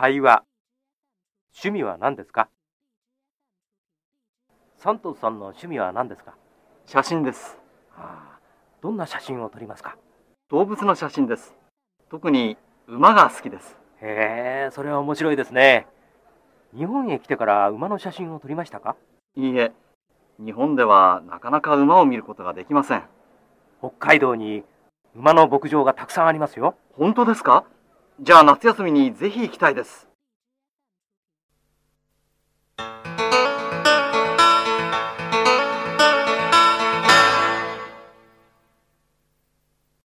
会話。趣味は何ですか？サントスさんの趣味は何ですか？写真です。ああどんな写真を撮りますか？動物の写真です。特に馬が好きです。へえ、それは面白いですね。日本へ来てから馬の写真を撮りましたか？いいえ、日本ではなかなか馬を見ることができません。北海道に馬の牧場がたくさんありますよ。本当ですか？じゃあ夏休みにぜひ行きたいです。